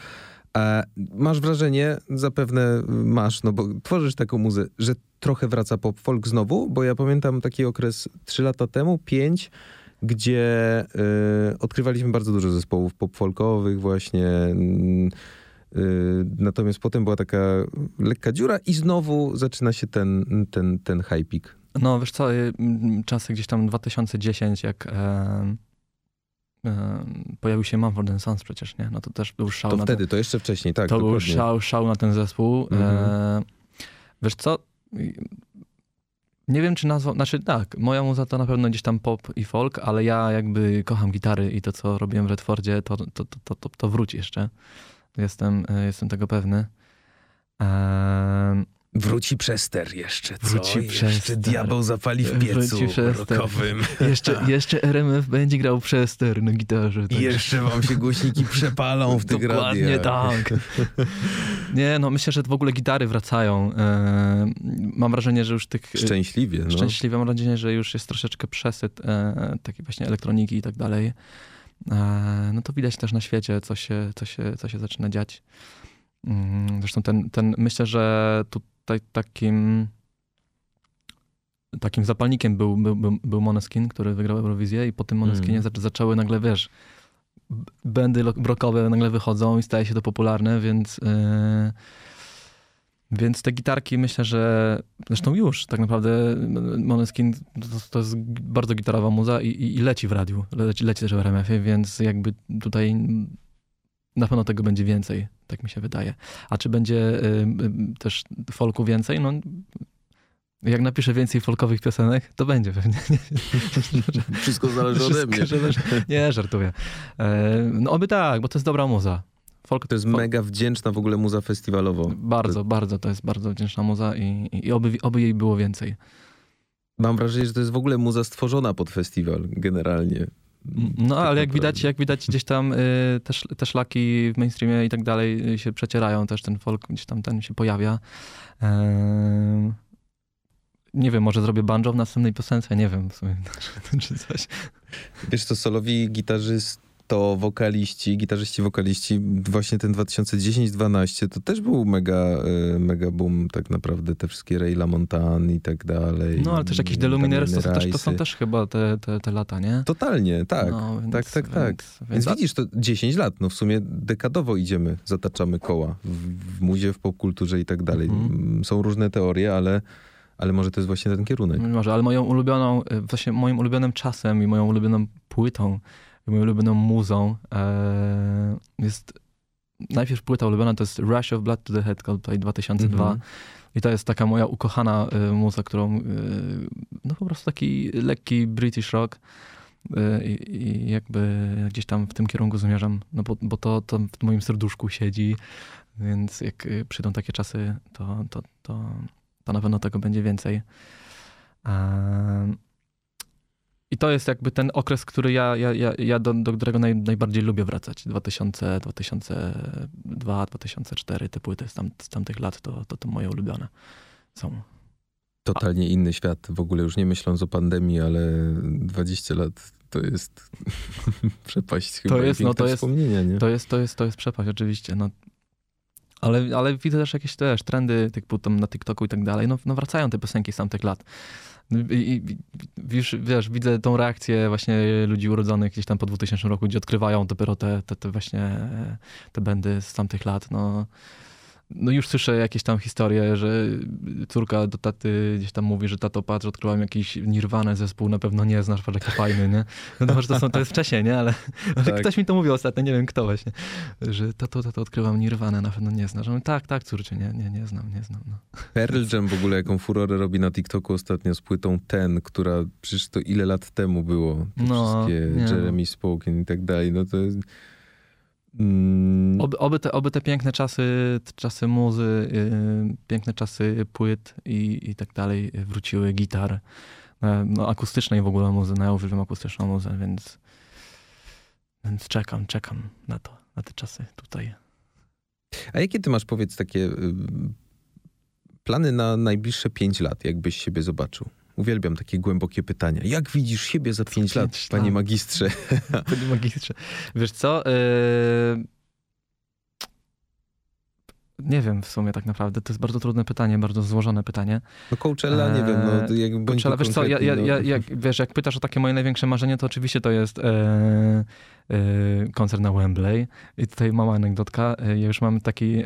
A masz wrażenie, zapewne masz, no bo tworzysz taką muzę, że trochę wraca pop-folk znowu? Bo ja pamiętam taki okres 3 lata temu, 5, gdzie y, odkrywaliśmy bardzo dużo zespołów pop-folkowych właśnie. Y, natomiast potem była taka lekka dziura i znowu zaczyna się ten, ten, ten peak. No wiesz co, y, czasy gdzieś tam 2010, jak e, e, pojawił się Mumford Sons przecież, nie? No to też był szał. To wtedy, ten, to jeszcze wcześniej, tak. To dokładnie. był szał, szał na ten zespół. Mhm. Wiesz co, nie wiem, czy nazwał, znaczy tak, moja muza to na pewno gdzieś tam pop i folk, ale ja jakby kocham gitary i to, co robiłem w Redfordzie, to, to, to, to, to wróci jeszcze. Jestem, e, jestem tego pewny. Eee, Wróci przester jeszcze, co? Wróci przester. Jeszcze diabeł zapali w piecu rokowym. [LAUGHS] Jeszcze, jeszcze RMF będzie grał przester na gitarze. I jeszcze wam się głośniki przepalą w tych Dokładnie radiach. tak. [LAUGHS] Nie, no myślę, że w ogóle gitary wracają. Eee, mam wrażenie, że już tych... Szczęśliwie, no. Szczęśliwie mam wrażenie, że już jest troszeczkę przesyt e, takiej właśnie elektroniki i tak dalej. E, no to widać też na świecie, co się, co się, co się zaczyna dziać. Mm, zresztą ten, ten, myślę, że tutaj takim takim zapalnikiem był, był, był, Moneskin, który wygrał Eurowizję i po tym Moneskinie mm. zaczęły nagle, wiesz, bendy rockowe nagle wychodzą i staje się to popularne, więc yy, więc te gitarki myślę, że zresztą już tak naprawdę Moneskin to, to jest bardzo gitarowa muza i, i, i leci w radiu, leci, leci też w RMF-ie, więc jakby tutaj na pewno tego będzie więcej, tak mi się wydaje. A czy będzie y, y, też folku więcej? No jak napiszę więcej folkowych piosenek, to będzie pewnie. [LAUGHS] Wszystko zależy ode mnie. Nie, żartuję. E, no oby tak, bo to jest dobra muza. Folk, to jest folk. mega wdzięczna w ogóle muza festiwalowo. Bardzo, to... bardzo to jest bardzo wdzięczna muza i, i oby, oby jej było więcej. Mam wrażenie, że to jest w ogóle muza stworzona pod festiwal generalnie. No, ale jak widać, jak widać gdzieś tam y, te, te szlaki w mainstreamie i tak dalej y, się przecierają, też ten folk gdzieś tam ten się pojawia. Nie wiem, może zrobię banjo w następnej piosence, nie wiem w sumie, [LAUGHS] czy coś. Wiesz co, solowi gitarzyst to wokaliści, gitarzyści, wokaliści, właśnie ten 2010-12 to też był mega, e, mega boom tak naprawdę, te wszystkie Ray LaMontagne i tak dalej. No ale też jakieś Deluminers, to, to, są też chyba te, te, te lata, nie? Totalnie, tak, no, więc, tak, tak, tak. Więc, więc, widzisz, to 10 lat, no w sumie dekadowo idziemy, zataczamy koła w, w muzie, w popkulturze i tak dalej. Mhm. Są różne teorie, ale ale może to jest właśnie ten kierunek. Może, ale moją ulubioną, e, właśnie moim ulubionym czasem i moją ulubioną płytą moją ulubioną muzą e, jest najpierw płyta ulubiona to jest Rush of Blood to the Head Coldplay 2002 mm -hmm. i to jest taka moja ukochana y, muza, którą y, no po prostu taki lekki British rock y, i jakby gdzieś tam w tym kierunku zmierzam, no bo, bo to, to w moim serduszku siedzi, więc jak przyjdą takie czasy, to, to, to, to na pewno tego będzie więcej. I to jest jakby ten okres, który ja, ja, ja, ja do, do którego naj, najbardziej lubię wracać. 2000, 2002, 2004, te płyty z, tam, z tamtych lat to, to, to moje ulubione są. Totalnie A. inny świat, w ogóle już nie myśląc o pandemii, ale 20 lat to jest [LAUGHS] przepaść chyba to jest, no, to jest, wspomnienia, nie? To jest, to jest, to jest przepaść, oczywiście. No, Ale, ale widzę też jakieś też trendy typu tam na TikToku i tak dalej. No, no wracają te piosenki z tamtych lat. I, i, wiesz, wiesz, widzę tą reakcję właśnie ludzi urodzonych gdzieś tam po 2000 roku, gdzie odkrywają dopiero te, te, te właśnie te bendy z tamtych lat. No, no już słyszę jakieś tam historie, że córka do taty gdzieś tam mówi, że tato patrz, odkryłam jakiś nirwane zespół, na pewno nie znasz, patrz jaki fajny, nie? No to może to, są, to jest wcześniej, nie? Ale, ale tak. ktoś mi to mówił ostatnio, nie wiem kto właśnie, że tato, tato odkryłam nirwane, na pewno nie znasz. Mówię, tak, tak, córcie, nie, nie, nie znam, nie znam. No. Pearl Jam w ogóle jaką furorę robi na TikToku ostatnio z płytą Ten, która przecież to ile lat temu było, te no, wszystkie nie. Jeremy Spoken i tak dalej, no to jest Mm. Oby, oby, te, oby te piękne czasy, czasy muzy, yy, piękne czasy płyt i, i tak dalej wróciły, gitar, no, no akustycznej w ogóle muzy, no ja używam akustyczną muzę, więc, więc czekam, czekam na to, na te czasy tutaj. A jakie ty masz, powiedz, takie y, plany na najbliższe pięć lat, jakbyś siebie zobaczył? Uwielbiam takie głębokie pytania. Jak widzisz siebie za pięć lat, lat, panie magistrze? [LAUGHS] Panie magistrze. Wiesz co? Yy... Nie wiem w sumie tak naprawdę. To jest bardzo trudne pytanie, bardzo złożone pytanie. No Coachella, nie wiem, no eee, jak Coachella, wiesz co, ja, ja, no. ja, jak, wiesz, jak pytasz o takie moje największe marzenie, to oczywiście to jest e, e, koncert na Wembley. I tutaj mała anegdotka. Ja już mam taki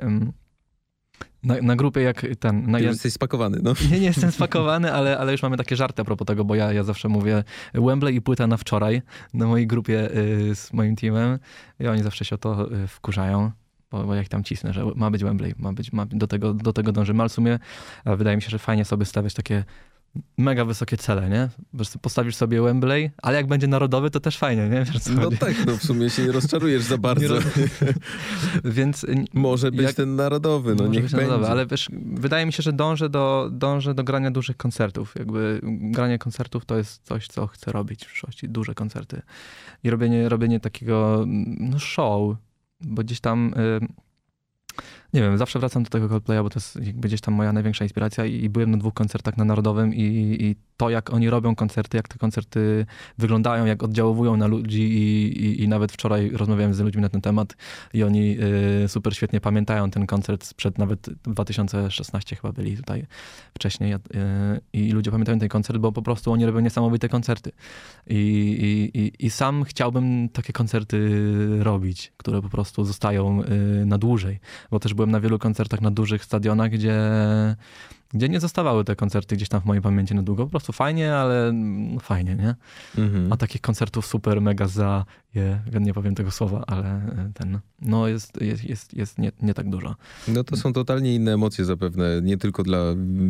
na, na grupie jak ten... Na, Ty jesteś spakowany, no. Nie, nie jestem spakowany, ale, ale już mamy takie żarty a propos tego, bo ja, ja zawsze mówię Wembley i płyta na wczoraj na mojej grupie y, z moim teamem i oni zawsze się o to y, wkurzają. Bo, bo jak tam cisnę, że ma być Wembley, ma być, ma, do, tego, do tego dążymy, ale w sumie wydaje mi się, że fajnie sobie stawiać takie mega wysokie cele, nie? Postawisz sobie Wembley, ale jak będzie narodowy, to też fajnie, nie? Wiesz, no chodzi? tak, no w sumie się nie rozczarujesz za bardzo. [LAUGHS] Więc może być jak... ten narodowy, no może niech będzie. Narodowy, ale wiesz, wydaje mi się, że dążę do, dążę do grania dużych koncertów. Jakby granie koncertów to jest coś, co chcę robić w przyszłości. Duże koncerty. I robienie, robienie takiego no, show, bo gdzieś tam... Y nie wiem, zawsze wracam do tego Coldplaya, bo to jest gdzieś tam moja największa inspiracja i, i byłem na dwóch koncertach na Narodowym i, i, to, jak oni robią koncerty, jak te koncerty wyglądają, jak oddziaływują na ludzi i, i nawet wczoraj rozmawiałem z ludźmi na ten temat i oni y, super świetnie pamiętają ten koncert sprzed nawet 2016 chyba byli tutaj wcześniej y, i ludzie pamiętają ten koncert, bo po prostu oni robią niesamowite koncerty. I sam chciałbym takie koncerty robić, które po prostu zostają y, na dłużej, bo też byłem na wielu koncertach na dużych stadionach, gdzie gdzie nie zostawały te koncerty gdzieś tam w mojej pamięci na długo. Po prostu fajnie, ale no fajnie, nie? Mhm. A takich koncertów super, mega za je, nie powiem tego słowa, ale e, ten, no jest, jest, jest, jest nie, nie tak dużo. No to są totalnie inne emocje zapewne, nie tylko dla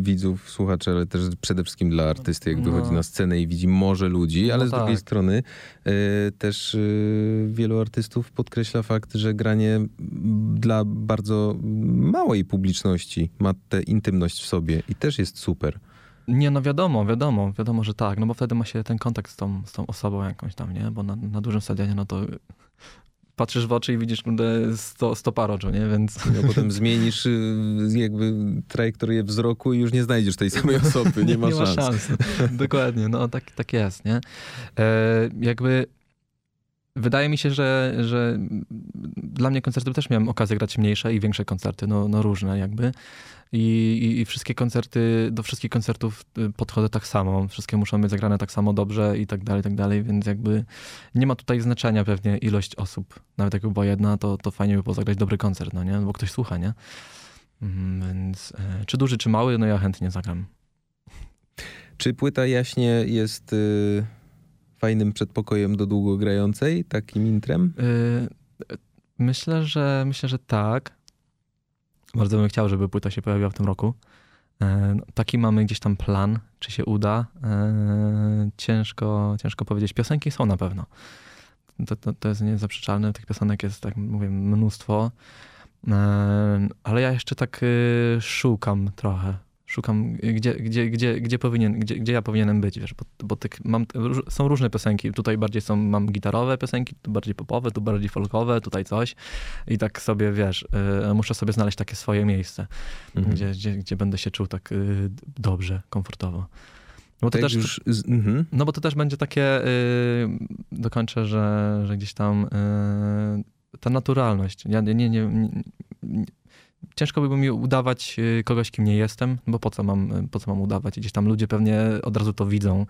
widzów, słuchaczy, ale też przede wszystkim dla artysty, jak no. wychodzi na scenę i widzi morze ludzi, ale no z tak. drugiej strony y, też y, wielu artystów podkreśla fakt, że granie dla bardzo małej publiczności ma tę intymność w sobie i też jest super. Nie, no wiadomo, wiadomo, wiadomo, że tak, no bo wtedy ma się ten kontakt z tą, z tą osobą jakąś tam, nie? Bo na, na dużym stadionie, no to patrzysz w oczy i widzisz kurde 100, 100 paroczu, nie? Więc... No potem zmienisz y, jakby trajektorię wzroku i już nie znajdziesz tej samej osoby, nie [LAUGHS] ma nie szans. Ma szans. [LAUGHS] Dokładnie, no tak, tak jest, nie? E, jakby wydaje mi się, że, że dla mnie koncerty też miałem okazję grać mniejsze i większe koncerty, no, no różne jakby. I, i, wszystkie koncerty, do wszystkich koncertów y, podchodzę tak samo. Wszystkie muszą być zagrane tak samo dobrze i tak dalej, i tak dalej, więc jakby nie ma tutaj znaczenia pewnie ilość osób. Nawet jakby była jedna, to, to fajnie by było zagrać dobry koncert, no nie? Bo ktoś słucha, nie? Mm, więc e, czy duży, czy mały, no ja chętnie zagram. Czy płyta Jaśnie jest y, fajnym przedpokojem do długogrającej, takim intrem? Y, myślę, że myślę, że tak. Bardzo bym chciał, żeby płyta się pojawiła w tym roku. E, no, taki mamy gdzieś tam plan, czy się uda. E, ciężko, ciężko powiedzieć. Piosenki są na pewno. To, to, to jest niezaprzeczalne. Tych piosenek jest, tak mówię, mnóstwo. E, ale ja jeszcze tak y, szukam trochę szukam, gdzie, gdzie, gdzie, gdzie, powinien, gdzie, gdzie ja powinienem być, wiesz, bo, bo tych, mam, są różne piosenki, tutaj bardziej są, mam gitarowe piosenki, tu bardziej popowe, tu bardziej folkowe, tutaj coś i tak sobie, wiesz, y, muszę sobie znaleźć takie swoje miejsce, mhm. gdzie, gdzie, gdzie będę się czuł tak y, dobrze, komfortowo. Bo to tak też, już, mhm. No bo to też będzie takie, y, dokończę, że, że gdzieś tam y, ta naturalność. Ja nie, nie, nie, ciężko by mi udawać y, kogoś, kim nie jestem, bo po co mam, po co mam udawać? Gdzieś tam ludzie pewnie od razu to widzą.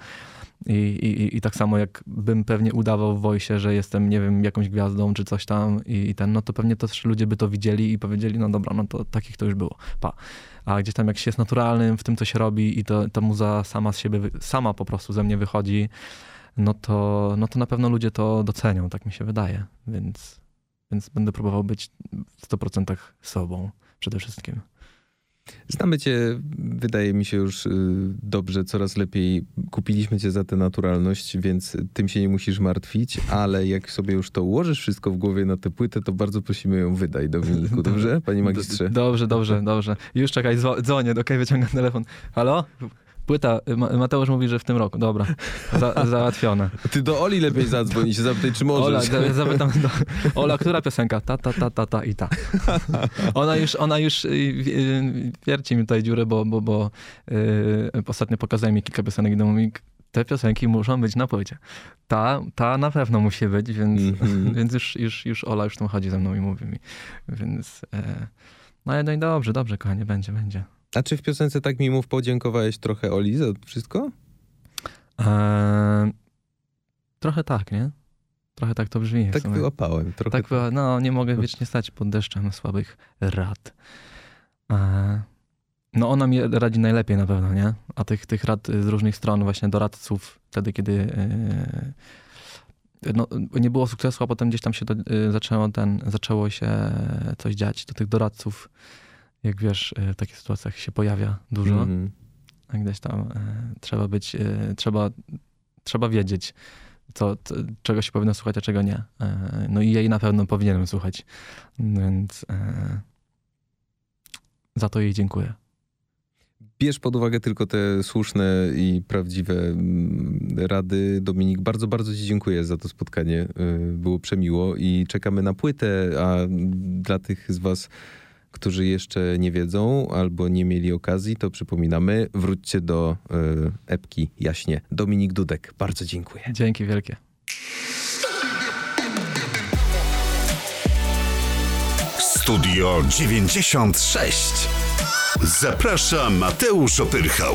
I, i, I tak samo jak bym pewnie udawał w Wojsie, że jestem, nie wiem, jakąś gwiazdą czy coś tam i, i ten, no to pewnie też ludzie by to widzieli i powiedzieli, no dobra, no to takich to już było, pa. A gdzieś tam jak się jest naturalnym w tym, co się robi i to, ta muza sama z siebie, sama po prostu ze mnie wychodzi, no to, no to na pewno ludzie to docenią, tak mi się wydaje. Więc, więc będę próbował być w 100% sobą przede wszystkim. Znamy cię, wydaje mi się już y, dobrze, coraz lepiej. Kupiliśmy cię za tę naturalność, więc tym się nie musisz martwić, ale jak sobie już to ułożysz wszystko w głowie na tę płytę, to bardzo prosimy ją wydaj, Dominiku, [LAUGHS] dobrze? Panie magistrze? Dobrze, dobrze, dobrze. Już czekaj, dzwonię, okej, okay, wyciągam telefon. Halo? Płyta, Mateusz mówi, że w tym roku. Dobra, Za, [LAUGHS] załatwione. Ty do Oli lepiej zadzwoń i się zapytaj, czy możesz. Ola, zapytam do, [LAUGHS] Ola, która piosenka? Ta, ta, ta, ta, ta i ta. Ona już, ona już y, y, wierci mi tutaj dziurę, bo, bo, bo yy, ostatnio pokazałem mi kilka piosenek i mówi, te piosenki muszą być na płycie. Ta, ta na pewno musi być, więc, mm -hmm. [LAUGHS] więc już, już, już Ola już tam chodzi ze mną i mówi mi. Więc e, no, no i dobrze, dobrze, kochanie, będzie, będzie. A czy w piosence Tak mi mów podziękowałeś trochę Oli za wszystko? Eee, trochę tak, nie? Trochę tak to brzmi. Tak wyłapałem. Trochę tak, tak. no nie mogę wiecznie stać pod deszczem słabych rad. Eee, no ona mi radzi najlepiej na pewno, nie? A tych, tych rad z różnych stron, właśnie doradców, wtedy kiedy yy, no, nie było sukcesu, a potem gdzieś tam się yy, zaczęło, ten, zaczęło się coś dziać, do tych doradców jak wiesz, e, w takich sytuacjach się pojawia dużo. Mm -hmm. Gdzieś tam e, trzeba być, e, trzeba, trzeba wiedzieć, co, co, czego się powinno słuchać, a czego nie. No i jej na pewno powinienem słuchać. Więc za to jej dziękuję. Bierz pod uwagę tylko te słuszne i prawdziwe mm, rady. Dominik, bardzo, bardzo Ci dziękuję za to spotkanie. Było przemiło i czekamy na płytę, a dla tych z Was, którzy jeszcze nie wiedzą albo nie mieli okazji, to przypominamy, wróćcie do y, epki Jaśnie. Dominik Dudek, bardzo dziękuję. Dzięki wielkie. Studio 96. Zaprasza Mateusz Opyrchał.